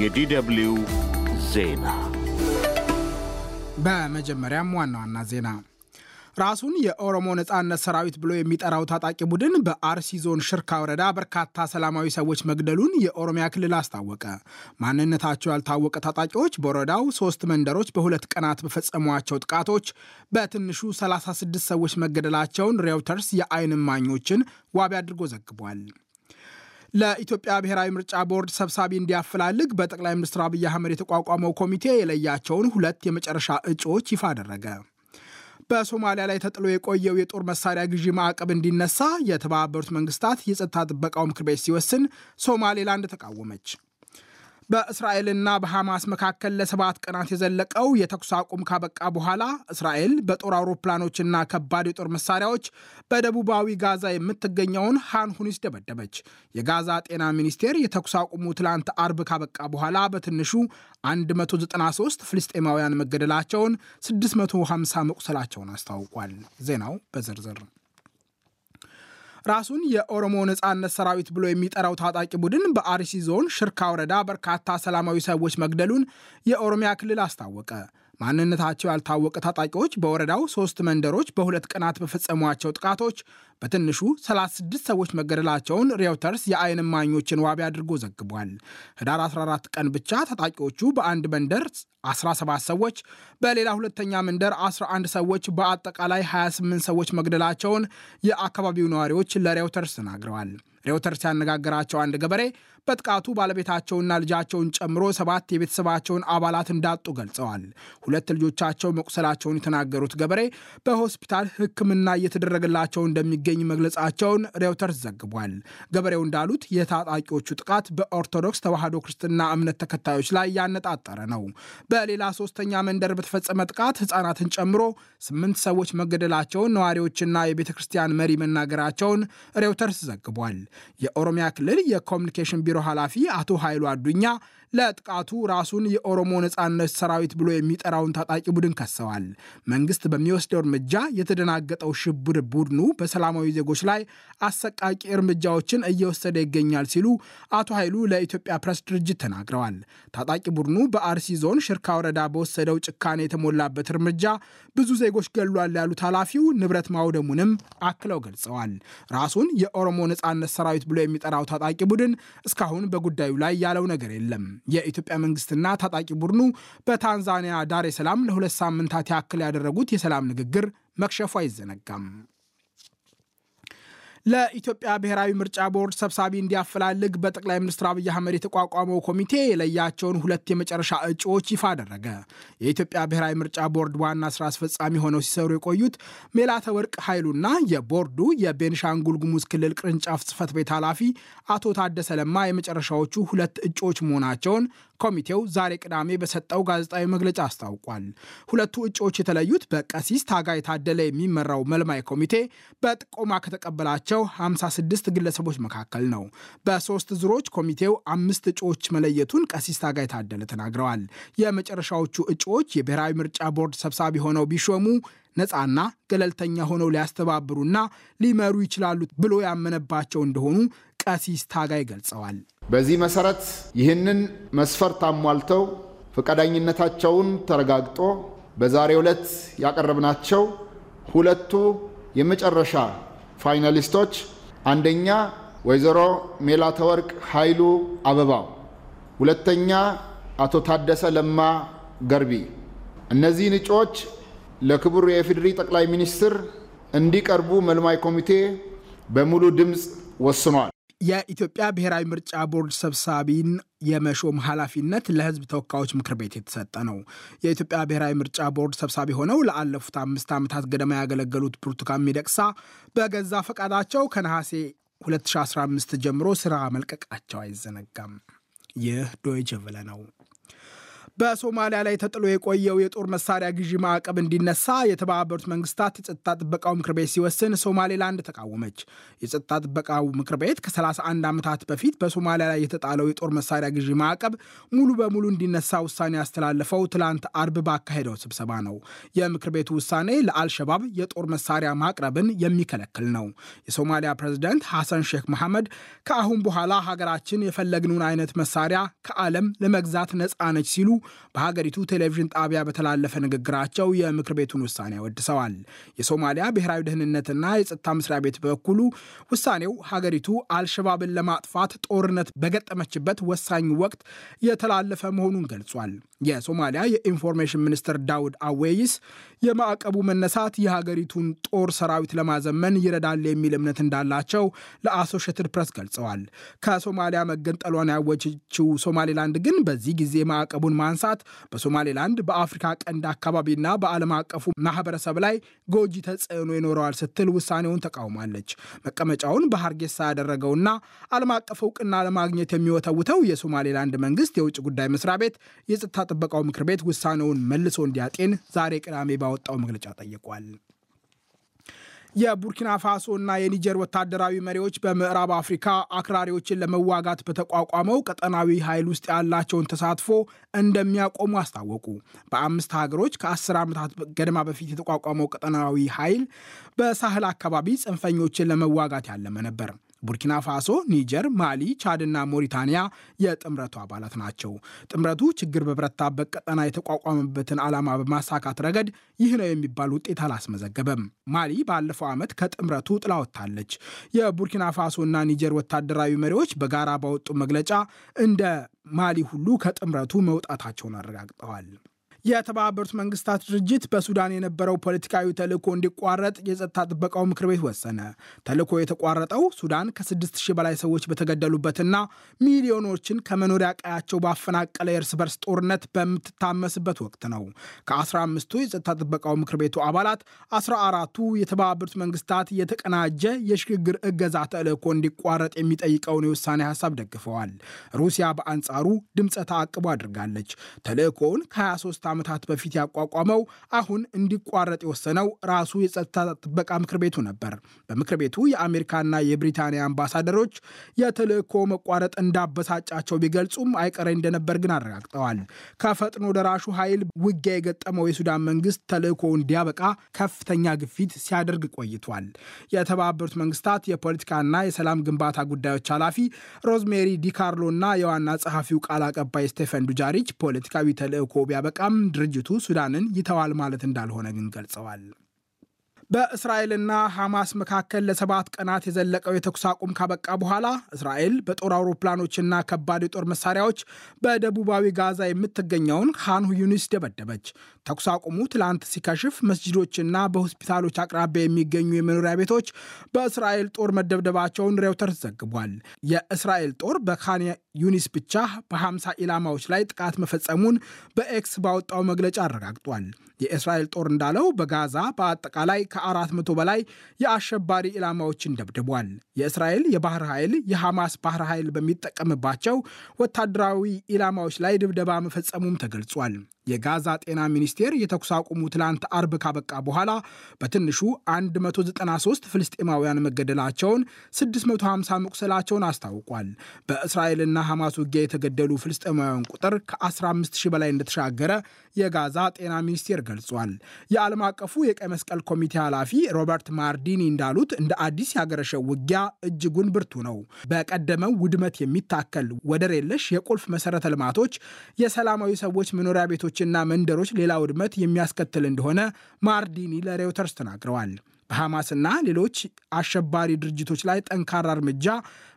የዲደብልዩ ዜና በመጀመሪያም ዋና ዋና ዜና ራሱን የኦሮሞ ነጻነት ሰራዊት ብሎ የሚጠራው ታጣቂ ቡድን በአርሲ ዞን ሽርካ ወረዳ በርካታ ሰላማዊ ሰዎች መግደሉን የኦሮሚያ ክልል አስታወቀ። ማንነታቸው ያልታወቀ ታጣቂዎች በወረዳው ሶስት መንደሮች በሁለት ቀናት በፈጸሟቸው ጥቃቶች በትንሹ 36 ሰዎች መገደላቸውን ሬውተርስ የዓይን እማኞችን ዋቢ አድርጎ ዘግቧል። ለኢትዮጵያ ብሔራዊ ምርጫ ቦርድ ሰብሳቢ እንዲያፈላልግ በጠቅላይ ሚኒስትር አብይ አህመድ የተቋቋመው ኮሚቴ የለያቸውን ሁለት የመጨረሻ እጩዎች ይፋ አደረገ። በሶማሊያ ላይ ተጥሎ የቆየው የጦር መሳሪያ ግዢ ማዕቀብ እንዲነሳ የተባበሩት መንግስታት የጸጥታ ጥበቃው ምክር ቤት ሲወስን ሶማሌላንድ ተቃወመች። በእስራኤልና በሐማስ መካከል ለሰባት ቀናት የዘለቀው የተኩስ አቁም ካበቃ በኋላ እስራኤል በጦር አውሮፕላኖችና ከባድ የጦር መሳሪያዎች በደቡባዊ ጋዛ የምትገኘውን ሃን ሁኒስ ደበደበች። የጋዛ ጤና ሚኒስቴር የተኩስ አቁሙ ትላንት አርብ ካበቃ በኋላ በትንሹ 193 ፍልስጤማውያን መገደላቸውን፣ 650 መቁሰላቸውን አስታውቋል። ዜናው በዝርዝር ራሱን የኦሮሞ ነጻነት ሰራዊት ብሎ የሚጠራው ታጣቂ ቡድን በአርሲ ዞን ሽርካ ወረዳ በርካታ ሰላማዊ ሰዎች መግደሉን የኦሮሚያ ክልል አስታወቀ። ማንነታቸው ያልታወቀ ታጣቂዎች በወረዳው ሶስት መንደሮች በሁለት ቀናት በፈጸሟቸው ጥቃቶች በትንሹ 36 ሰዎች መገደላቸውን ሬውተርስ የዓይን እማኞችን ዋቢ አድርጎ ዘግቧል። ህዳር 14 ቀን ብቻ ታጣቂዎቹ በአንድ መንደር 17 ሰዎች፣ በሌላ ሁለተኛ መንደር 11 ሰዎች በአጠቃላይ 28 ሰዎች መግደላቸውን የአካባቢው ነዋሪዎች ለሬውተርስ ተናግረዋል። ሬውተርስ ያነጋገራቸው አንድ ገበሬ በጥቃቱ ባለቤታቸውና ልጃቸውን ጨምሮ ሰባት የቤተሰባቸውን አባላት እንዳጡ ገልጸዋል። ሁለት ልጆቻቸው መቁሰላቸውን የተናገሩት ገበሬ በሆስፒታል ሕክምና እየተደረገላቸው እንደሚገኝ መግለጻቸውን ሬውተርስ ዘግቧል። ገበሬው እንዳሉት የታጣቂዎቹ ጥቃት በኦርቶዶክስ ተዋሕዶ ክርስትና እምነት ተከታዮች ላይ ያነጣጠረ ነው። በሌላ ሶስተኛ መንደር በተፈጸመ ጥቃት ሕፃናትን ጨምሮ ስምንት ሰዎች መገደላቸውን ነዋሪዎችና የቤተ ክርስቲያን መሪ መናገራቸውን ሬውተርስ ዘግቧል። የኦሮሚያ ክልል የኮሚኒኬሽን ቢሮ ኃላፊ አቶ ኃይሉ አዱኛ ለጥቃቱ ራሱን የኦሮሞ ነጻነት ሰራዊት ብሎ የሚጠራውን ታጣቂ ቡድን ከሰዋል። መንግስት በሚወስደው እርምጃ የተደናገጠው ሽብር ቡድኑ በሰላማዊ ዜጎች ላይ አሰቃቂ እርምጃዎችን እየወሰደ ይገኛል ሲሉ አቶ ኃይሉ ለኢትዮጵያ ፕሬስ ድርጅት ተናግረዋል። ታጣቂ ቡድኑ በአርሲ ዞን ሽርካ ወረዳ በወሰደው ጭካኔ የተሞላበት እርምጃ ብዙ ዜጎች ገሏል ያሉት ኃላፊው ንብረት ማውደሙንም አክለው ገልጸዋል። ራሱን የኦሮሞ ነጻነት ሰራዊት ብሎ የሚጠራው ታጣቂ ቡድን እስካሁን በጉዳዩ ላይ ያለው ነገር የለም። የኢትዮጵያ መንግስትና ታጣቂ ቡድኑ በታንዛኒያ ዳሬ ሰላም ለሁለት ሳምንታት ያክል ያደረጉት የሰላም ንግግር መክሸፉ አይዘነጋም። ለኢትዮጵያ ብሔራዊ ምርጫ ቦርድ ሰብሳቢ እንዲያፈላልግ በጠቅላይ ሚኒስትር አብይ አህመድ የተቋቋመው ኮሚቴ የለያቸውን ሁለት የመጨረሻ እጩዎች ይፋ አደረገ። የኢትዮጵያ ብሔራዊ ምርጫ ቦርድ ዋና ስራ አስፈጻሚ ሆነው ሲሰሩ የቆዩት ሜላተ ወርቅ ኃይሉና የቦርዱ የቤንሻንጉል ጉሙዝ ክልል ቅርንጫፍ ጽህፈት ቤት ኃላፊ አቶ ታደሰ ለማ የመጨረሻዎቹ ሁለት እጩዎች መሆናቸውን ኮሚቴው ዛሬ ቅዳሜ በሰጠው ጋዜጣዊ መግለጫ አስታውቋል። ሁለቱ እጩዎች የተለዩት በቀሲስ ታጋይ ታደለ የሚመራው መልማይ ኮሚቴ በጥቆማ ከተቀበላቸው 56 ግለሰቦች መካከል ነው። በሶስት ዙሮች ኮሚቴው አምስት እጩዎች መለየቱን ቀሲስ ታጋይ ታደለ ተናግረዋል። የመጨረሻዎቹ እጩዎች የብሔራዊ ምርጫ ቦርድ ሰብሳቢ ሆነው ቢሾሙ ነፃና ገለልተኛ ሆነው ሊያስተባብሩና ሊመሩ ይችላሉ ብሎ ያመነባቸው እንደሆኑ ቀሲስ ታጋይ ገልጸዋል። በዚህ መሰረት ይህንን መስፈርት አሟልተው ፈቃደኝነታቸውን ተረጋግጦ በዛሬው ዕለት ያቀረብናቸው ሁለቱ የመጨረሻ finalist ኦች አንደኛ ወይዘሮ ሜላተወርቅ ኃይሉ አበባው፣ ሁለተኛ አቶ ታደሰ ለማ ገርቢ። እነዚህን እጩዎች ለክቡር የኢፌዴሪ ጠቅላይ ሚኒስትር እንዲቀርቡ መልማይ ኮሚቴ በሙሉ ድምፅ ወስኗል። የኢትዮጵያ ብሔራዊ ምርጫ ቦርድ ሰብሳቢን የመሾም ኃላፊነት ለሕዝብ ተወካዮች ምክር ቤት የተሰጠ ነው። የኢትዮጵያ ብሔራዊ ምርጫ ቦርድ ሰብሳቢ ሆነው ለአለፉት አምስት ዓመታት ገደማ ያገለገሉት ብርቱካን ሚደቅሳ በገዛ ፈቃዳቸው ከነሐሴ 2015 ጀምሮ ስራ መልቀቃቸው አይዘነጋም። ይህ ዶይቸ ቨለ ነው። በሶማሊያ ላይ ተጥሎ የቆየው የጦር መሳሪያ ግዢ ማዕቀብ እንዲነሳ የተባበሩት መንግስታት የጸጥታ ጥበቃው ምክር ቤት ሲወስን ሶማሌላንድ ተቃወመች። የጸጥታ ጥበቃው ምክር ቤት ከ31 ዓመታት በፊት በሶማሊያ ላይ የተጣለው የጦር መሳሪያ ግዢ ማዕቀብ ሙሉ በሙሉ እንዲነሳ ውሳኔ ያስተላለፈው ትላንት አርብ ባካሄደው ስብሰባ ነው። የምክር ቤቱ ውሳኔ ለአልሸባብ የጦር መሳሪያ ማቅረብን የሚከለክል ነው። የሶማሊያ ፕሬዝዳንት ሐሰን ሼክ መሐመድ ከአሁን በኋላ ሀገራችን የፈለግነውን አይነት መሳሪያ ከዓለም ለመግዛት ነፃ ነች ሲሉ በሀገሪቱ ቴሌቪዥን ጣቢያ በተላለፈ ንግግራቸው የምክር ቤቱን ውሳኔ አወድሰዋል። የሶማሊያ ብሔራዊ ደህንነትና የጸጥታ መስሪያ ቤት በበኩሉ ውሳኔው ሀገሪቱ አልሸባብን ለማጥፋት ጦርነት በገጠመችበት ወሳኝ ወቅት የተላለፈ መሆኑን ገልጿል። የሶማሊያ የኢንፎርሜሽን ሚኒስትር ዳውድ አዌይስ የማዕቀቡ መነሳት የሀገሪቱን ጦር ሰራዊት ለማዘመን ይረዳል የሚል እምነት እንዳላቸው ለአሶሽትድ ፕሬስ ገልጸዋል። ከሶማሊያ መገንጠሏን ያወጀችው ሶማሌላንድ ግን በዚህ ጊዜ ማዕቀቡን ማንሳት በሶማሌላንድ በአፍሪካ ቀንድ አካባቢና በዓለም አቀፉ ማህበረሰብ ላይ ጎጂ ተጽዕኖ ይኖረዋል ስትል ውሳኔውን ተቃውማለች። መቀመጫውን በሀርጌሳ ያደረገውና ዓለም አቀፍ እውቅና ለማግኘት የሚወተውተው የሶማሌላንድ መንግስት የውጭ ጉዳይ መስሪያ ቤት የጸጥታ ጥበቃው ምክር ቤት ውሳኔውን መልሶ እንዲያጤን ዛሬ ቅዳሜ ባወጣው መግለጫ ጠይቋል። የቡርኪና ፋሶ እና የኒጀር ወታደራዊ መሪዎች በምዕራብ አፍሪካ አክራሪዎችን ለመዋጋት በተቋቋመው ቀጠናዊ ኃይል ውስጥ ያላቸውን ተሳትፎ እንደሚያቆሙ አስታወቁ። በአምስት ሀገሮች ከአስር ዓመታት ገደማ በፊት የተቋቋመው ቀጠናዊ ኃይል በሳህል አካባቢ ጽንፈኞችን ለመዋጋት ያለመ ነበር። ቡርኪና ፋሶ፣ ኒጀር፣ ማሊ፣ ቻድና ሞሪታንያ የጥምረቱ አባላት ናቸው። ጥምረቱ ችግር በበረታበት ቀጠና የተቋቋመበትን ዓላማ በማሳካት ረገድ ይህ ነው የሚባል ውጤት አላስመዘገበም። ማሊ ባለፈው ዓመት ከጥምረቱ ጥላ ወጥታለች። የቡርኪና ፋሶና ኒጀር ወታደራዊ መሪዎች በጋራ ባወጡ መግለጫ እንደ ማሊ ሁሉ ከጥምረቱ መውጣታቸውን አረጋግጠዋል። የተባበሩት መንግስታት ድርጅት በሱዳን የነበረው ፖለቲካዊ ተልእኮ እንዲቋረጥ የጸጥታ ጥበቃው ምክር ቤት ወሰነ። ተልእኮ የተቋረጠው ሱዳን ከ6 ሺህ በላይ ሰዎች በተገደሉበትና ሚሊዮኖችን ከመኖሪያ ቀያቸው ባፈናቀለ የእርስ በርስ ጦርነት በምትታመስበት ወቅት ነው። ከ15ቱ የጸጥታ ጥበቃው ምክር ቤቱ አባላት 14ቱ የተባበሩት መንግስታት የተቀናጀ የሽግግር እገዛ ተልእኮ እንዲቋረጥ የሚጠይቀውን የውሳኔ ሀሳብ ደግፈዋል። ሩሲያ በአንጻሩ ድምፀ ተአቅቦ አድርጋለች። ተልእኮውን ከ23 ዓመታት በፊት ያቋቋመው አሁን እንዲቋረጥ የወሰነው ራሱ የጸጥታ ጥበቃ ምክር ቤቱ ነበር። በምክር ቤቱ የአሜሪካና የብሪታንያ አምባሳደሮች የተልእኮ መቋረጥ እንዳበሳጫቸው ቢገልጹም አይቀሬ እንደነበር ግን አረጋግጠዋል። ከፈጥኖ ደራሹ ኃይል ውጊያ የገጠመው የሱዳን መንግስት ተልእኮ እንዲያበቃ ከፍተኛ ግፊት ሲያደርግ ቆይቷል። የተባበሩት መንግስታት የፖለቲካና የሰላም ግንባታ ጉዳዮች ኃላፊ ሮዝሜሪ ዲካርሎ እና የዋና ጸሐፊው ቃል አቀባይ ስቴፈን ዱጃሪች ፖለቲካዊ ተልእኮ ቢያበቃም ድርጅቱ ሱዳንን ይተዋል ማለት እንዳልሆነ ግን ገልጸዋል። በእስራኤልና ሐማስ መካከል ለሰባት ቀናት የዘለቀው የተኩስ አቁም ካበቃ በኋላ እስራኤል በጦር አውሮፕላኖችና ከባድ የጦር መሳሪያዎች በደቡባዊ ጋዛ የምትገኘውን ካን ዩኒስ ደበደበች። ተኩስ አቁሙ ትላንት ሲከሽፍ መስጂዶችና በሆስፒታሎች አቅራቢያ የሚገኙ የመኖሪያ ቤቶች በእስራኤል ጦር መደብደባቸውን ሬውተርስ ዘግቧል። የእስራኤል ጦር በካን ዩኒስ ብቻ በ50 ኢላማዎች ላይ ጥቃት መፈጸሙን በኤክስ ባወጣው መግለጫ አረጋግጧል። የእስራኤል ጦር እንዳለው በጋዛ በአጠቃላይ ከአራት መቶ በላይ የአሸባሪ ኢላማዎችን ደብድቧል። የእስራኤል የባህር ኃይል የሐማስ ባህር ኃይል በሚጠቀምባቸው ወታደራዊ ኢላማዎች ላይ ድብደባ መፈጸሙም ተገልጿል። የጋዛ ጤና ሚኒስቴር የተኩስ አቁሙ ትላንት አርብ ካበቃ በኋላ በትንሹ 193 ፍልስጤማውያን መገደላቸውን፣ 650 መቁሰላቸውን አስታውቋል። በእስራኤልና ሐማስ ውጊያ የተገደሉ ፍልስጤማውያን ቁጥር ከ15000 በላይ እንደተሻገረ የጋዛ ጤና ሚኒስቴር ገልጿል። የዓለም አቀፉ የቀይ መስቀል ኮሚቴ ኃላፊ ሮበርት ማርዲኒ እንዳሉት እንደ አዲስ ያገረሸው ውጊያ እጅጉን ብርቱ ነው። በቀደመው ውድመት የሚታከል ወደር የለሽ የቁልፍ መሠረተ ልማቶች፣ የሰላማዊ ሰዎች መኖሪያ ቤቶችና መንደሮች ሌላ ውድመት የሚያስከትል እንደሆነ ማርዲኒ ለሬውተርስ ተናግረዋል። በሐማስና ሌሎች አሸባሪ ድርጅቶች ላይ ጠንካራ እርምጃ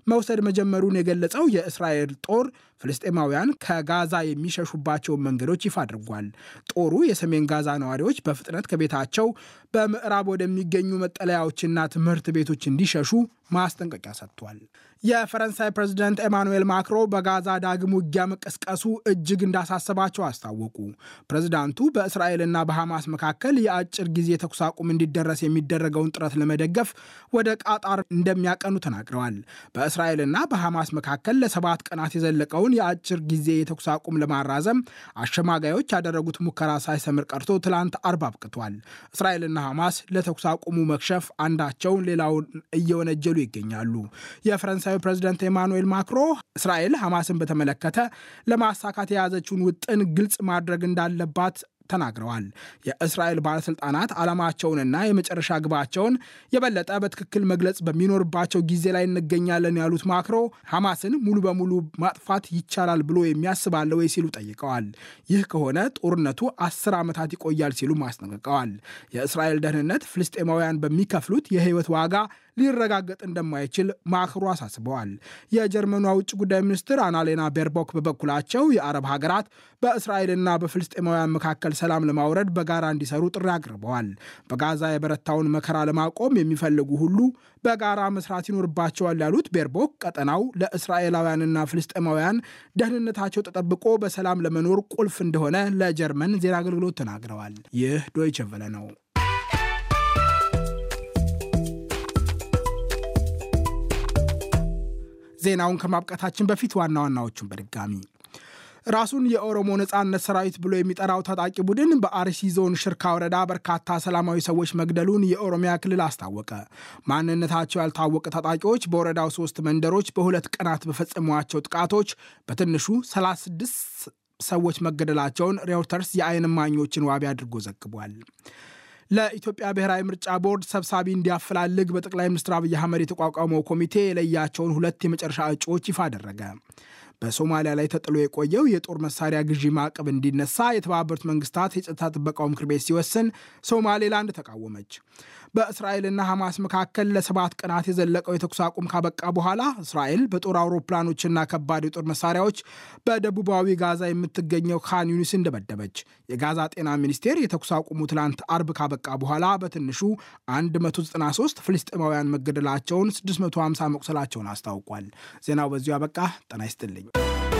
መውሰድ መጀመሩን የገለጸው የእስራኤል ጦር ፍልስጤማውያን ከጋዛ የሚሸሹባቸውን መንገዶች ይፋ አድርጓል። ጦሩ የሰሜን ጋዛ ነዋሪዎች በፍጥነት ከቤታቸው በምዕራብ ወደሚገኙ መጠለያዎችና ትምህርት ቤቶች እንዲሸሹ ማስጠንቀቂያ ሰጥቷል። የፈረንሳይ ፕሬዚደንት ኤማኑኤል ማክሮ በጋዛ ዳግም ውጊያ መቀስቀሱ እጅግ እንዳሳሰባቸው አስታወቁ። ፕሬዚዳንቱ በእስራኤልና በሐማስ መካከል የአጭር ጊዜ ተኩስ አቁም እንዲደረስ የሚደረገውን ጥረት ለመደገፍ ወደ ቃጣር እንደሚያቀኑ ተናግረዋል። በእስራኤልና በሐማስ መካከል ለሰባት ቀናት የዘለቀውን የአጭር ጊዜ የተኩስ አቁም ለማራዘም አሸማጋዮች ያደረጉት ሙከራ ሳይሰምር ቀርቶ ትላንት አርብ አብቅቷል። እስራኤልና ሐማስ ለተኩስ አቁሙ መክሸፍ አንዳቸውን ሌላውን እየወነጀሉ ይገኛሉ። የፈረንሳዩ ፕሬዚደንት ኤማኑኤል ማክሮ እስራኤል ሐማስን በተመለከተ ለማሳካት የያዘችውን ውጥን ግልጽ ማድረግ እንዳለባት ተናግረዋል። የእስራኤል ባለስልጣናት ዓላማቸውንና የመጨረሻ ግባቸውን የበለጠ በትክክል መግለጽ በሚኖርባቸው ጊዜ ላይ እንገኛለን ያሉት ማክሮ ሐማስን ሙሉ በሙሉ ማጥፋት ይቻላል ብሎ የሚያስባለ ወይ ሲሉ ጠይቀዋል። ይህ ከሆነ ጦርነቱ አስር ዓመታት ይቆያል ሲሉ አስጠንቅቀዋል። የእስራኤል ደህንነት ፍልስጤማውያን በሚከፍሉት የህይወት ዋጋ ሊረጋገጥ እንደማይችል ማክሮ አሳስበዋል። የጀርመኗ ውጭ ጉዳይ ሚኒስትር አናሌና ቤርቦክ በበኩላቸው የአረብ ሀገራት በእስራኤልና በፍልስጤማውያን መካከል ሰላም ለማውረድ በጋራ እንዲሰሩ ጥሪ አቅርበዋል። በጋዛ የበረታውን መከራ ለማቆም የሚፈልጉ ሁሉ በጋራ መስራት ይኖርባቸዋል ያሉት ቤርቦክ ቀጠናው ለእስራኤላውያንና ፍልስጤማውያን ደህንነታቸው ተጠብቆ በሰላም ለመኖር ቁልፍ እንደሆነ ለጀርመን ዜና አገልግሎት ተናግረዋል። ይህ ዶይቸ ቨለ ነው። ዜናውን ከማብቃታችን በፊት ዋና ዋናዎቹን በድጋሚ ራሱን የኦሮሞ ነጻነት ሰራዊት ብሎ የሚጠራው ታጣቂ ቡድን በአርሲ ዞን ሽርካ ወረዳ በርካታ ሰላማዊ ሰዎች መግደሉን የኦሮሚያ ክልል አስታወቀ። ማንነታቸው ያልታወቀ ታጣቂዎች በወረዳው ሶስት መንደሮች በሁለት ቀናት በፈጸሟቸው ጥቃቶች በትንሹ 36 ሰዎች መገደላቸውን ሬውተርስ የዓይን እማኞችን ዋቢ አድርጎ ዘግቧል። ለኢትዮጵያ ብሔራዊ ምርጫ ቦርድ ሰብሳቢ እንዲያፈላልግ በጠቅላይ ሚኒስትር አብይ አህመድ የተቋቋመው ኮሚቴ የለያቸውን ሁለት የመጨረሻ እጩዎች ይፋ አደረገ። በሶማሊያ ላይ ተጥሎ የቆየው የጦር መሳሪያ ግዢ ማዕቀብ እንዲነሳ የተባበሩት መንግስታት የጸጥታ ጥበቃው ምክር ቤት ሲወስን ሶማሌላንድ ተቃወመች። በእስራኤልና ሐማስ መካከል ለሰባት ቀናት የዘለቀው የተኩስ አቁም ካበቃ በኋላ እስራኤል በጦር አውሮፕላኖችና ከባድ የጦር መሳሪያዎች በደቡባዊ ጋዛ የምትገኘው ካን ዩኒስን ደበደበች። የጋዛ ጤና ሚኒስቴር የተኩስ አቁሙ ትላንት አርብ ካበቃ በኋላ በትንሹ 193 ፍልስጤማውያን መገደላቸውን፣ 650 መቁሰላቸውን አስታውቋል። ዜናው በዚሁ አበቃ። ጤና ይስጥልኝ። Amen.